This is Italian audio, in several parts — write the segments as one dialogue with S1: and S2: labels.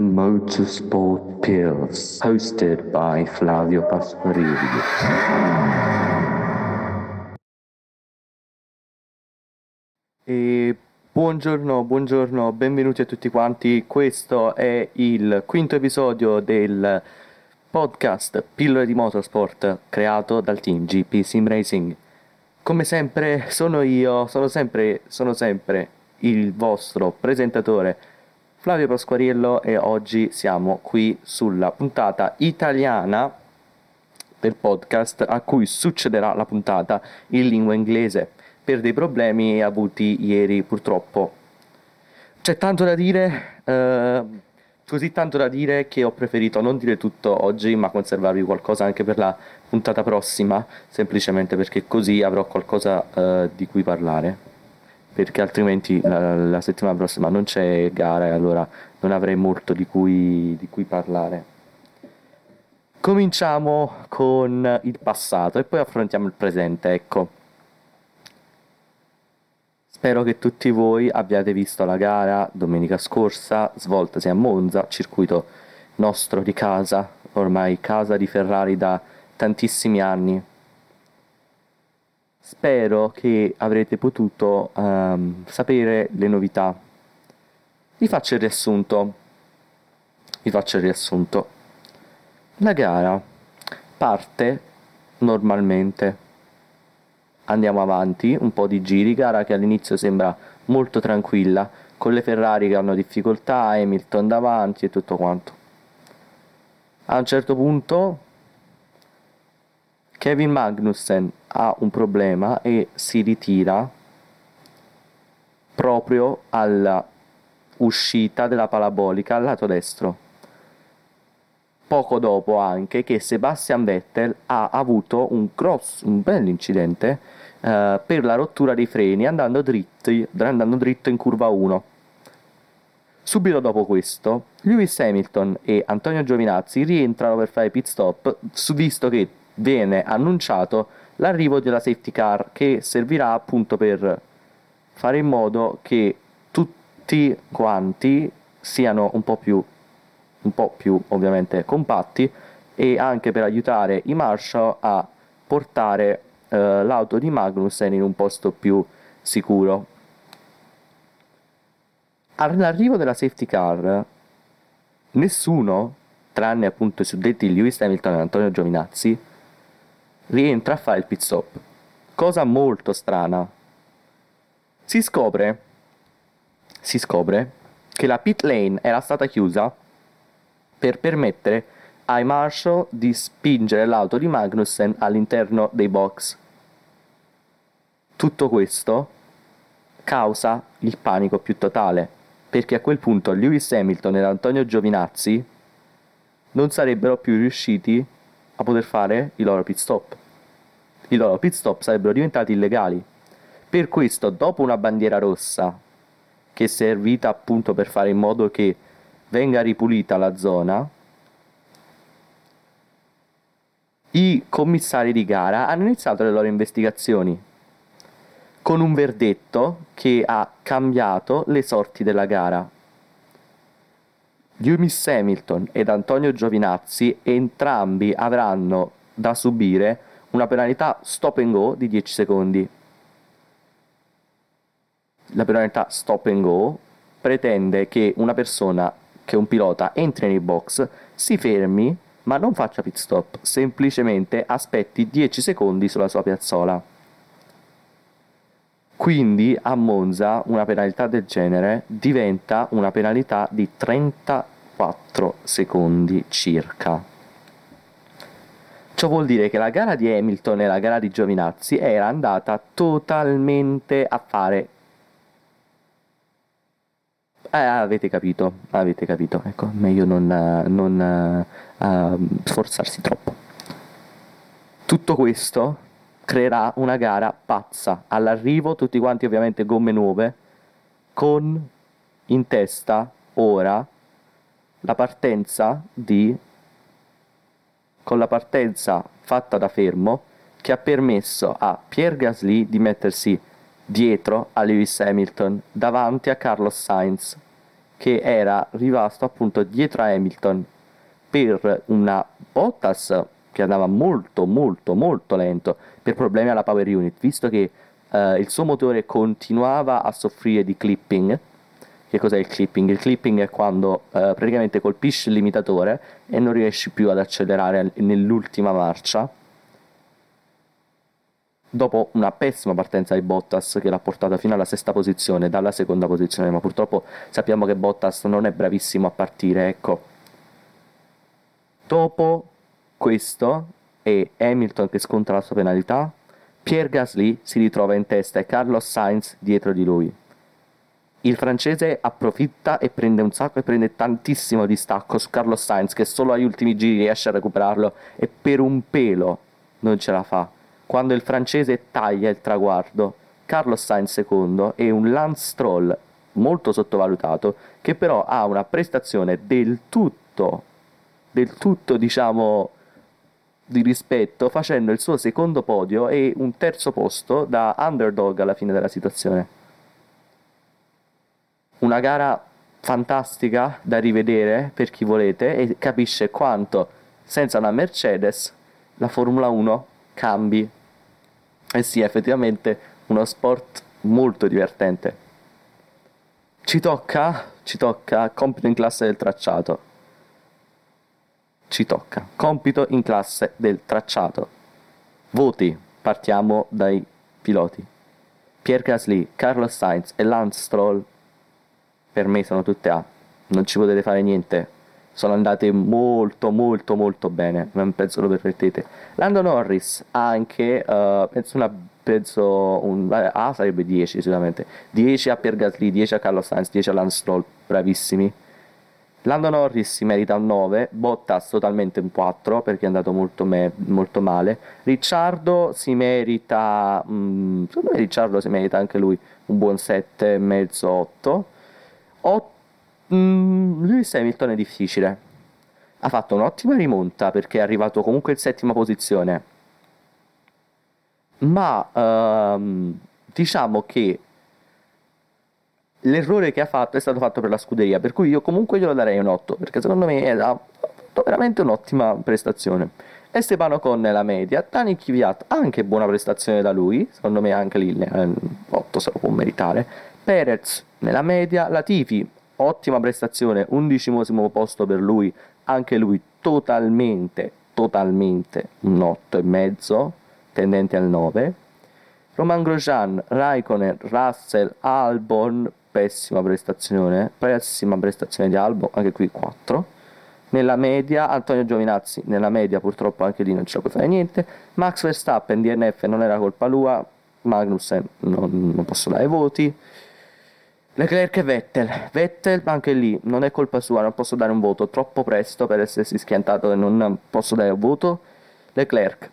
S1: Motorsport Pills, hosted by Flavio Pasquarini.
S2: E buongiorno, buongiorno, benvenuti a tutti quanti. Questo è il quinto episodio del podcast Pillole di Motorsport creato dal team GP Sim Racing. Come sempre sono io, sono sempre, sono sempre il vostro presentatore Flavio Pasquariello e oggi siamo qui sulla puntata italiana del podcast a cui succederà la puntata in lingua inglese per dei problemi avuti ieri purtroppo. C'è tanto da dire, eh, così tanto da dire che ho preferito non dire tutto oggi ma conservarvi qualcosa anche per la puntata prossima, semplicemente perché così avrò qualcosa eh, di cui parlare perché altrimenti la, la, settimana prossima non c'è gara e allora non avrei molto di cui, di cui parlare. Cominciamo con il passato e poi affrontiamo il presente, ecco. Spero che tutti voi abbiate visto la gara domenica scorsa, svoltasi a Monza, circuito nostro di casa, ormai casa di Ferrari da tantissimi anni. Spero che avrete potuto um, sapere le novità. Vi faccio il riassunto. Vi faccio il riassunto. La gara parte normalmente. Andiamo avanti, un po' di giri, gara che all'inizio sembra molto tranquilla, con le Ferrari che hanno difficoltà, Hamilton davanti e tutto quanto. A un certo punto Kevin Magnussen ha un problema e si ritira proprio alla uscita della parabolica al lato destro. Poco dopo anche che Sebastian Vettel ha avuto un grosso, un bel incidente eh, per la rottura dei freni andando, dritti, andando dritto in curva 1. Subito dopo questo, Lewis Hamilton e Antonio Giovinazzi rientrano per fare pit stop, visto che viene annunciato l'arrivo della safety car che servirà appunto per fare in modo che tutti quanti siano un po' più, un po' più ovviamente compatti e anche per aiutare i Marshall a portare eh, l'auto di Magnussen in un posto più sicuro. All'arrivo della safety car, nessuno, tranne appunto i suddetti Lewis Hamilton e Antonio Giovinazzi, rientra a fare il pit stop. Cosa molto strana. Si scopre, si scopre che la pit lane era stata chiusa per permettere ai Marshall di spingere l'auto di Magnussen all'interno dei box. Tutto questo causa il panico più totale, perché a quel punto Lewis Hamilton e Antonio Giovinazzi non sarebbero più riusciti a poter fare i loro pit stop i loro pit stop sarebbero diventati illegali. Per questo, dopo una bandiera rossa, che è servita appunto per fare in modo che venga ripulita la zona, i commissari di gara hanno iniziato le loro investigazioni con un verdetto che ha cambiato le sorti della gara. Lewis Hamilton ed Antonio Giovinazzi entrambi avranno da subire una penalità stop and go di 10 secondi. La penalità stop and go pretende che una persona, che un pilota, entri nei box, si fermi, ma non faccia pit stop, semplicemente aspetti 10 secondi sulla sua piazzola. Quindi a Monza una penalità del genere diventa una penalità di 34 secondi circa. Ciò vuol dire che la gara di Hamilton e la gara di Giovinazzi era andata totalmente a fare... Eh, avete capito, avete capito, ecco, meglio non, non uh, sforzarsi troppo. Tutto questo creerà una gara pazza. All'arrivo tutti quanti ovviamente gomme nuove, con in testa ora la partenza di con la partenza fatta da fermo che ha permesso a Pierre Gasly di mettersi dietro a Lewis Hamilton davanti a Carlos Sainz che era rimasto appunto dietro a Hamilton per una Bottas che andava molto molto molto lento per problemi alla power unit, visto che eh, il suo motore continuava a soffrire di clipping. Che cos'è il clipping? Il clipping è quando eh, praticamente colpisci il limitatore e non riesci più ad accelerare nell'ultima marcia. Dopo una pessima partenza di Bottas che l'ha portata fino alla sesta posizione dalla seconda posizione, ma purtroppo sappiamo che Bottas non è bravissimo a partire, ecco. Dopo questo è Hamilton che sconta la sua penalità, Pierre Gasly si ritrova in testa e Carlos Sainz dietro di lui. Il francese approfitta e prende un sacco e prende tantissimo distacco su Carlos Sainz che solo agli ultimi giri riesce a recuperarlo e per un pelo non ce la fa. Quando il francese taglia il traguardo, Carlos Sainz secondo e un Lance Stroll molto sottovalutato che però ha una prestazione del tutto del tutto diciamo di rispetto facendo il suo secondo podio e un terzo posto da underdog alla fine della situazione. Una gara fantastica da rivedere per chi volete e capisce quanto senza una Mercedes la Formula 1 cambi e sia effettivamente uno sport molto divertente. Ci tocca, ci tocca compito in classe del tracciato ci tocca. Compito in classe del tracciato. Voti. Partiamo dai piloti. Pierre Gasly, Carlos Sainz e Lance Stroll per me sono tutte A. Non ci potete fare niente. Sono andate molto molto molto bene. Non penso lo permettete. Lando Norris anche, uh, penso una penso un A sarebbe 10 sicuramente. 10 a Pierre Gasly, 10 a Carlos Sainz, 10 a Lance Stroll, bravissimi. Lando Norris si merita un 9, Bottas totalmente un 4 perché è andato molto, me- molto male. Ricciardo si merita, mh, mm, secondo me Ricciardo si merita anche lui un buon 7, mezzo 8. O, mh, Lewis Hamilton è difficile. Ha fatto un'ottima rimonta perché è arrivato comunque in settima posizione. Ma ehm, diciamo che l'errore che ha fatto è stato fatto per la scuderia, per cui io comunque glielo darei un 8, perché secondo me ha fatto veramente un'ottima prestazione. Esteban Ocon nella media, Dani Kvyat anche buona prestazione da lui, secondo me anche lì eh, 8 se lo può meritare. Perez nella media, Latifi ottima prestazione, undicimesimo posto per lui, anche lui totalmente, totalmente un 8 e mezzo, tendente al 9. Roman Grosjean, Raikkonen, Russell, Albon, pessima prestazione, pessima prestazione di Albo, anche qui 4. Nella media, Antonio Giovinazzi, nella media purtroppo anche lì non ce la puoi fare niente. Max Verstappen, DNF non era colpa lua, Magnussen non, non posso dare voti. Leclerc e Vettel, Vettel anche lì non è colpa sua, non posso dare un voto, troppo presto per essersi schiantato e non posso dare un voto. Leclerc,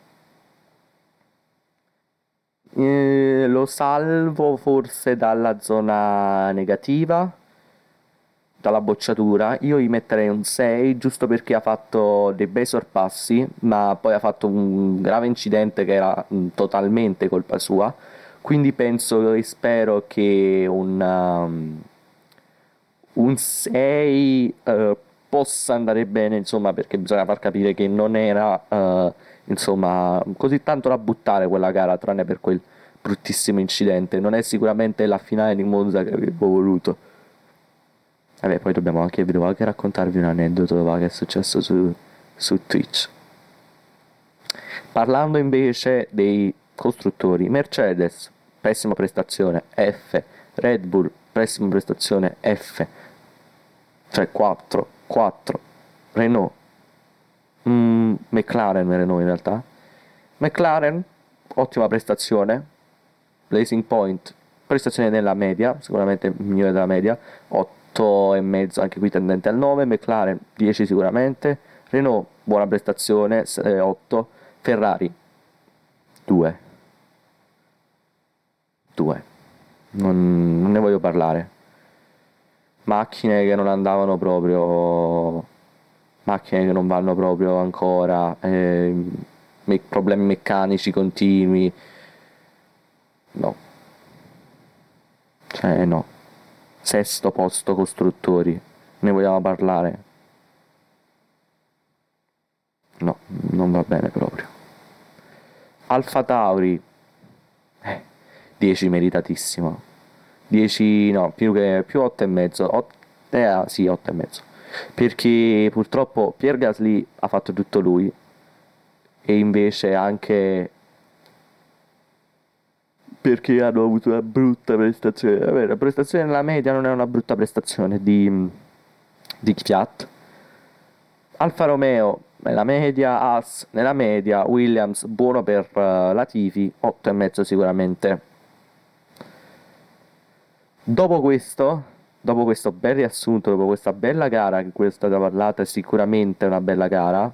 S2: eh, lo salvo forse dalla zona negativa, dalla bocciatura. Io gli metterei un 6 giusto perché ha fatto dei bei sorpassi, ma poi ha fatto un grave incidente che era mm, totalmente colpa sua. Quindi penso e spero che un, um, un 6 uh, eh, possa andare bene, insomma, perché bisogna far capire che non era uh, insomma così tanto da buttare quella gara, tranne per quel bruttissimo incidente. Non è sicuramente la finale di Monza che avevo voluto. Vabbè, poi dobbiamo anche, devo anche raccontarvi un aneddoto va, che è successo su, su Twitch. Parlando invece dei costruttori, Mercedes, pessima prestazione, F, Red Bull, pessima prestazione, F, cioè 4, 4, Renault, mm, McLaren Renault in realtà, McLaren, ottima prestazione, Blazing Point, prestazione nella media, sicuramente migliore della media, 8 e mezzo anche qui tendente al 9, McLaren 10 sicuramente, Renault buona prestazione 8, Ferrari 2. 2. Non, non ne voglio parlare. Macchine che non andavano proprio macchine che non vanno proprio ancora, eh, me- problemi meccanici continui, no. Cioè no. sesto posto costruttori. Ne vogliamo parlare? No, non va bene proprio. Alfa Tauri, 10 meritatissimo. 10, no, più che più 8 e mezzo. 8, eh, sì, 8 e mezzo. Perché purtroppo Pierre Gasly ha fatto tutto lui e invece anche perché hanno avuto una brutta prestazione. Vabbè, la prestazione nella media non è una brutta prestazione di, di Fiat. Alfa Romeo nella media, Haas nella media, Williams buono per uh, Latifi, 8,5 sicuramente. Dopo questo, dopo questo bel riassunto, dopo questa bella gara che cui è stata parlata, sicuramente una bella gara,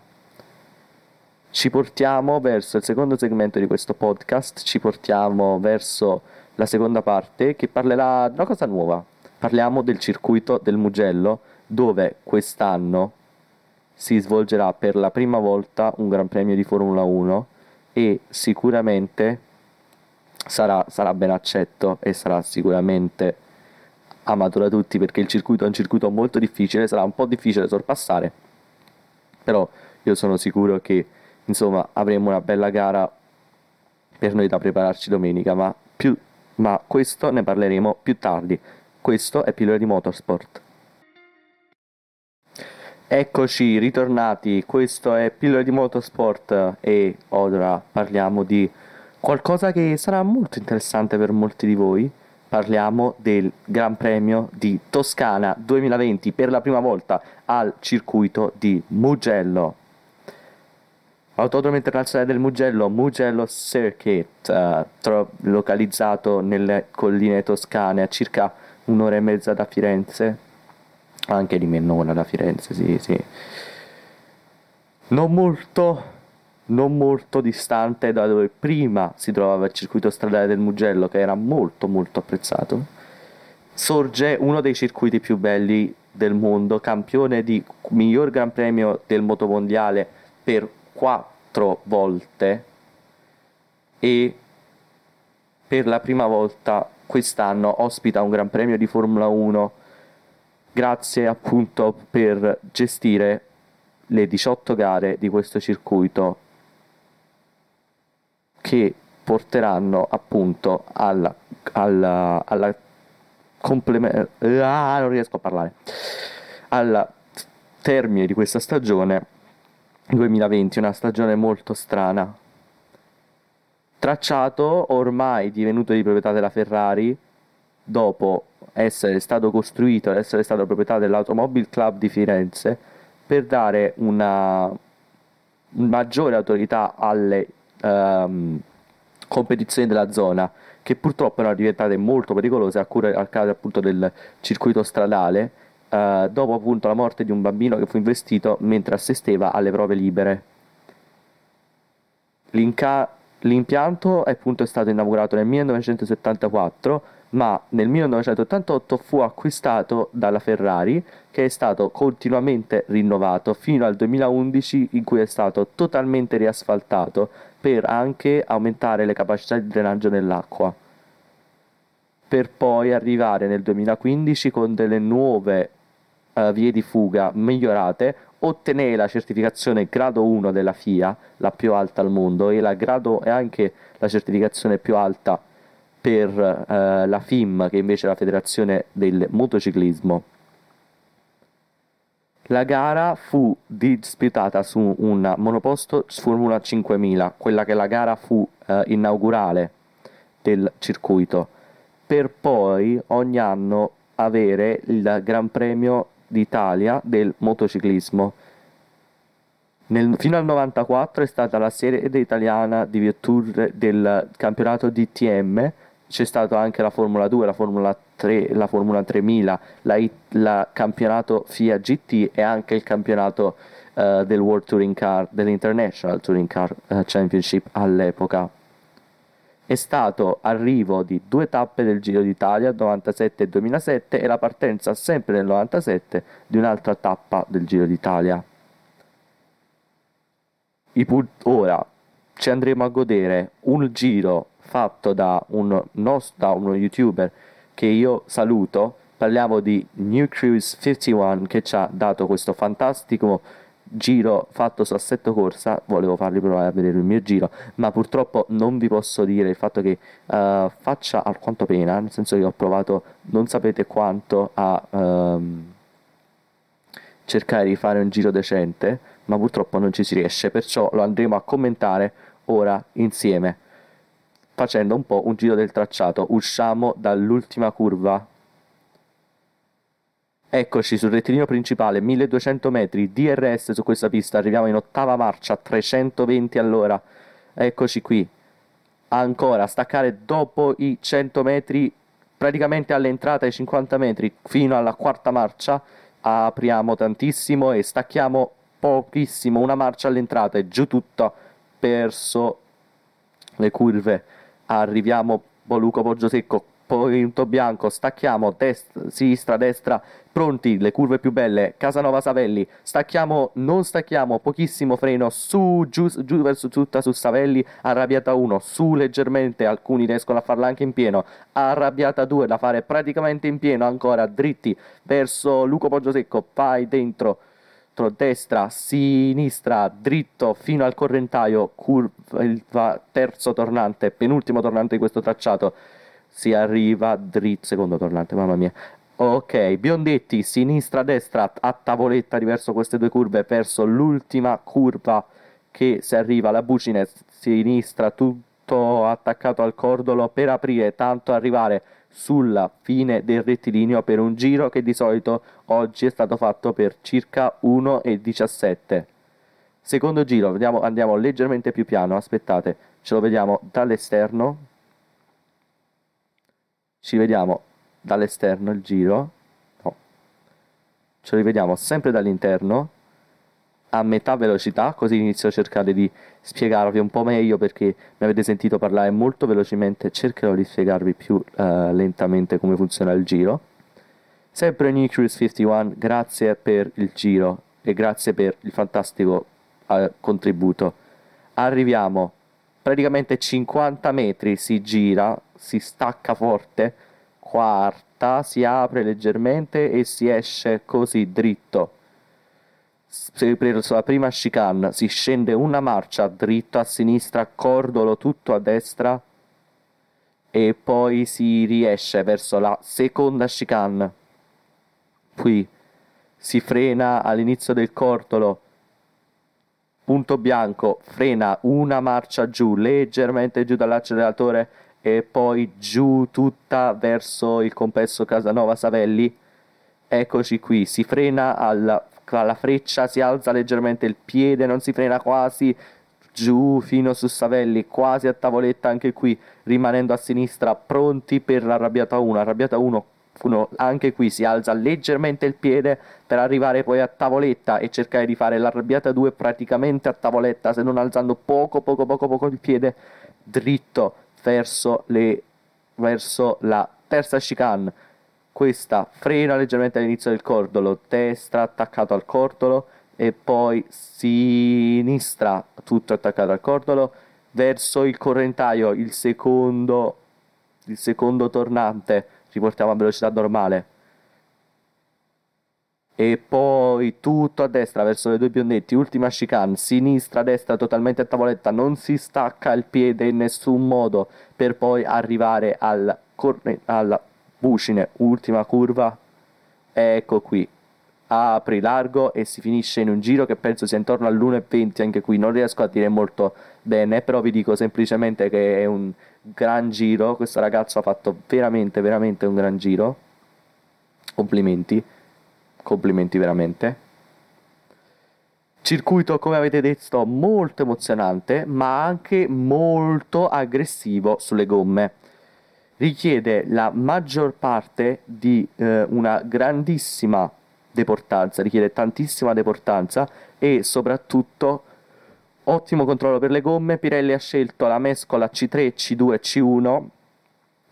S2: ci portiamo verso il secondo segmento di questo podcast, ci portiamo verso la seconda parte che parlerà di una cosa nuova. Parliamo del circuito del Mugello dove quest'anno si svolgerà per la prima volta un Gran Premio di Formula 1 e sicuramente sarà, sarà ben accetto e sarà sicuramente amato da tutti perché il circuito è un circuito molto difficile, sarà un po' difficile sorpassare, però io sono sicuro che insomma avremo una bella gara per noi da prepararci domenica, ma, più, ma questo ne parleremo più tardi. Questo è Pillole di Motorsport. Eccoci, ritornati, questo è Pillole di Motorsport e ora parliamo di qualcosa che sarà molto interessante per molti di voi. Parliamo del Gran Premio di Toscana 2020 per la prima volta al circuito di Mugello. Autodromo internazionale del Mugello, Mugello Circuit, uh, tro- localizzato nelle colline toscane a circa un'ora e mezza da Firenze, anche di meno da Firenze, sì, sì. Non molto, non molto distante da dove prima si trovava il circuito stradale del Mugello, che era molto molto apprezzato, sorge uno dei circuiti più belli del mondo, campione di miglior Gran Premio del motomondiale per quattro volte e per la prima volta quest'anno ospita un Gran Premio di Formula 1 grazie appunto per gestire le 18 gare di questo circuito che porteranno appunto alla, alla, alla complemento ah, non riesco a parlare al termine di questa stagione 2020, una stagione molto strana. Tracciato ormai divenuto di proprietà della Ferrari dopo essere stato costruito ed essere stato proprietà dell'Automobile Club di Firenze per dare una maggiore autorità alle um, competizioni della zona che purtroppo erano diventate molto pericolose a causa appunto del circuito stradale eh, dopo appunto la morte di un bambino che fu investito mentre assisteva alle prove libere. L'inca- l'impianto appunto è stato inaugurato nel 1974, ma nel 1988 fu acquistato dalla Ferrari, che è stato continuamente rinnovato fino al 2011 in cui è stato totalmente riasfaltato per anche aumentare le capacità di drenaggio dell'acqua. Per poi arrivare nel 2015 con delle nuove uh, vie di fuga migliorate, ottenere la certificazione grado 1 della FIA, la più alta al mondo, e la grado è anche la certificazione più alta per uh, la FIM, che invece è la federazione del motociclismo. La gara fu disputata su un monoposto Formula 5000, quella che la gara fu uh, inaugurale del circuito, per poi ogni anno avere il Gran Premio d'Italia del motociclismo. Nel, fino al 94 è stata la sede italiana di Virtù del campionato DTM, c'è stata anche la Formula 2, la Formula 3, la Formula 3000, la, la campionato FIA GT e anche il campionato uh, del World Touring Car, dell'International Touring Car uh, Championship all'epoca è stato arrivo di due tappe del Giro d'Italia 97 e 2007 e la partenza sempre nel 97 di un'altra tappa del Giro d'Italia. Ora ci andremo a godere un giro fatto da, un nost- da uno youtuber che io saluto, parliamo di New Cruise 51 che ci ha dato questo fantastico giro fatto su assetto corsa, volevo farvi provare a vedere il mio giro, ma purtroppo non vi posso dire il fatto che uh, faccia alquanto pena, nel senso che ho provato non sapete quanto a um, cercare di fare un giro decente, ma purtroppo non ci si riesce, perciò lo andremo a commentare ora insieme, facendo un po' un giro del tracciato. Usciamo dall'ultima curva Eccoci sul rettilineo principale, 1200 metri, DRS su questa pista, arriviamo in ottava marcia, 320 all'ora. Eccoci qui. Ancora, staccare dopo i 100 metri, praticamente all'entrata ai 50 metri, fino alla quarta marcia, apriamo tantissimo e stacchiamo pochissimo, una marcia all'entrata e giù tutta verso le curve. Arriviamo Boluco Poggio Secco punto bianco, stacchiamo, destra, sinistra, destra, pronti, le curve più belle, Casanova Savelli, stacchiamo, non stacchiamo, pochissimo freno, su, giù, giù verso tutta su Savelli, arrabbiata 1, su leggermente, alcuni riescono a farla anche in pieno, arrabbiata 2, da fare praticamente in pieno, ancora dritti, verso Luco Poggiosecco, vai dentro, destra, sinistra, dritto fino al correntaio, curva, terzo tornante, penultimo tornante di questo tracciato, si arriva dritto, secondo tornante, mamma mia. Ok, biondetti, sinistra, destra, a tavoletta diverso queste due curve verso l'ultima curva che si arriva alla bucine sinistra, tutto attaccato al cordolo per aprire, tanto arrivare sulla fine del rettilineo per un giro che di solito oggi è stato fatto per circa 1,17. Secondo giro, vediamo, andiamo leggermente più piano, aspettate, ce lo vediamo dall'esterno, ci vediamo dall'esterno il giro, no, ce lo rivediamo sempre dall'interno a metà velocità, così inizio a cercare di spiegarvi un po' meglio perché mi avete sentito parlare molto velocemente, cercherò di spiegarvi più uh, lentamente come funziona il giro. Sempre New Cruise 51, grazie per il giro e grazie per il fantastico uh, contributo. Arriviamo praticamente 50 metri, si gira si stacca forte, quarta, si apre leggermente e si esce così dritto. Preso la prima chicane si scende una marcia dritto a sinistra, cordolo tutto a destra e poi si riesce verso la seconda chicane. Qui si frena all'inizio del cordolo punto bianco, frena una marcia giù, leggermente giù dall'acceleratore e poi giù tutta verso il complesso Casanova Savelli. Eccoci qui, si frena alla, alla freccia, si alza leggermente il piede, non si frena quasi, giù fino su Savelli, quasi a tavoletta anche qui, rimanendo a sinistra, pronti per l'arrabbiata 1. Arrabbiata 1 uno anche qui si alza leggermente il piede per arrivare poi a tavoletta e cercare di fare l'arrabbiata 2 praticamente a tavoletta, se non alzando poco poco poco poco il piede dritto verso, le, verso la terza chicane. Questa frena leggermente all'inizio del cordolo, destra attaccato al cordolo e poi sinistra tutto attaccato al cordolo verso il correntaio, il secondo, il secondo tornante, riportiamo a velocità normale. E poi tutto a destra verso le due biondetti, ultima chicane, sinistra, destra totalmente a tavoletta, non si stacca il piede in nessun modo per poi arrivare al corne- alla bucine, ultima curva, ecco qui, apri largo e si finisce in un giro che penso sia intorno all'1,20 anche qui, non riesco a dire molto bene, però vi dico semplicemente che è un gran giro, questo ragazzo ha fatto veramente, veramente un gran giro, complimenti. Complimenti veramente. Circuito, come avete detto, molto emozionante, ma anche molto aggressivo sulle gomme. Richiede la maggior parte di eh, una grandissima deportanza, richiede tantissima deportanza e soprattutto ottimo controllo per le gomme. Pirelli ha scelto la mescola C3, C2 e C1,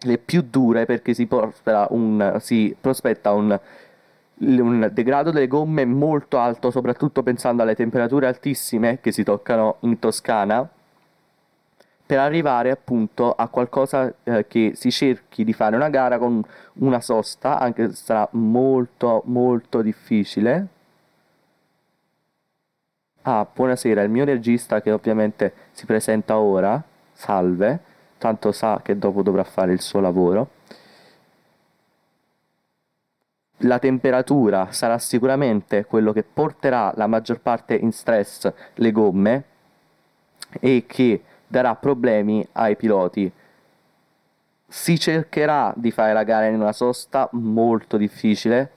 S2: le più dure perché si, un, si prospetta un un degrado delle gomme molto alto, soprattutto pensando alle temperature altissime che si toccano in Toscana, per arrivare appunto a qualcosa eh, che si cerchi di fare una gara con una sosta, anche se sarà molto molto difficile. Ah, buonasera, il mio regista che ovviamente si presenta ora, salve, tanto sa che dopo dovrà fare il suo lavoro. La temperatura sarà sicuramente quello che porterà la maggior parte in stress le gomme e che darà problemi ai piloti. Si cercherà di fare la gara in una sosta molto difficile,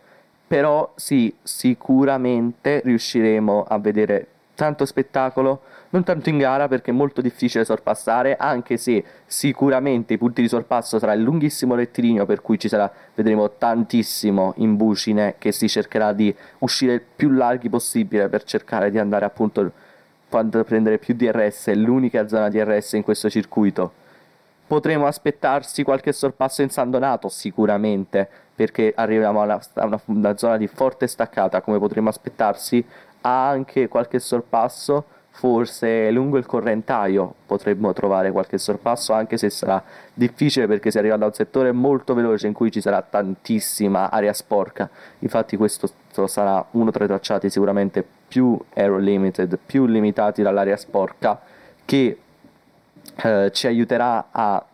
S2: però sì, sicuramente riusciremo a vedere tanto spettacolo, non tanto in gara perché è molto difficile sorpassare, anche se sicuramente i punti di sorpasso sarà il lunghissimo rettilineo per cui ci sarà, vedremo tantissimo in bucine che si cercherà di uscire più larghi possibile per cercare di andare appunto quando prendere più DRS, è l'unica zona DRS in questo circuito. Potremo aspettarsi qualche sorpasso in San Donato? Sicuramente, perché arriviamo a una, una, zona di forte staccata, come potremo aspettarsi anche qualche sorpasso forse lungo il correntaio potremmo trovare qualche sorpasso anche se sarà difficile perché si arriva da un settore molto veloce in cui ci sarà tantissima aria sporca. Infatti questo sarà uno tra i tracciati sicuramente più aero limited più limitati dall'aria sporca che eh, ci aiuterà a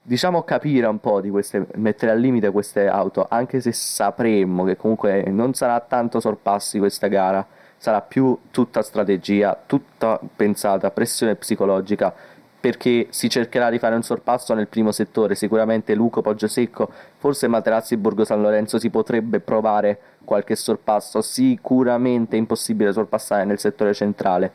S2: diciamo capire un po' di queste mettere al limite queste auto anche se sapremmo che comunque non sarà tanto sorpassi questa gara sarà più tutta strategia, tutta pensata, pressione psicologica, perché si cercherà di fare un sorpasso nel primo settore, sicuramente Luco Poggiosecco, forse Materazzi Borgo San Lorenzo si potrebbe provare qualche sorpasso, sicuramente è impossibile sorpassare nel settore centrale,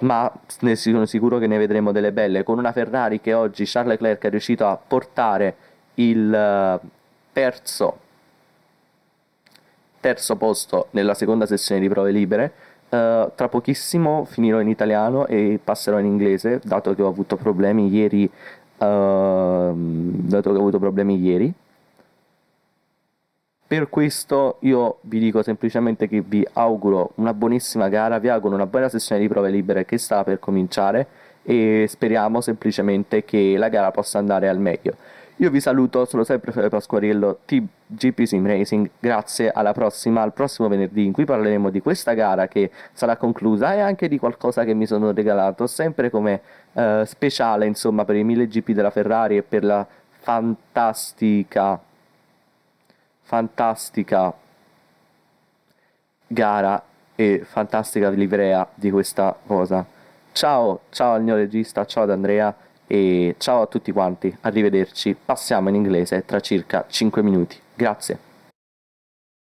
S2: ma ne sono sicuro che ne vedremo delle belle, con una Ferrari che oggi Charles Leclerc è riuscito a portare il eh, terzo terzo posto nella seconda sessione di prove libere. Uh, tra pochissimo finirò in italiano e passerò in inglese, dato che ho avuto problemi ieri. Uh, dato che ho avuto problemi ieri. Per questo io vi dico semplicemente che vi auguro una buonissima gara, vi auguro una buona sessione di prove libere che sta per cominciare e speriamo semplicemente che la gara possa andare al meglio. Io vi saluto, sono sempre Fede Pasquariello, TGP Sim Racing, grazie alla prossima, al prossimo venerdì in cui parleremo di questa gara che sarà conclusa e anche di qualcosa che mi sono regalato, sempre come eh, speciale insomma per i 1000 GP della Ferrari e per la fantastica, fantastica gara e fantastica livrea di questa cosa. Ciao, ciao al mio regista, ciao ad Andrea e ciao a tutti quanti, arrivederci, passiamo in inglese tra circa 5 minuti. Grazie.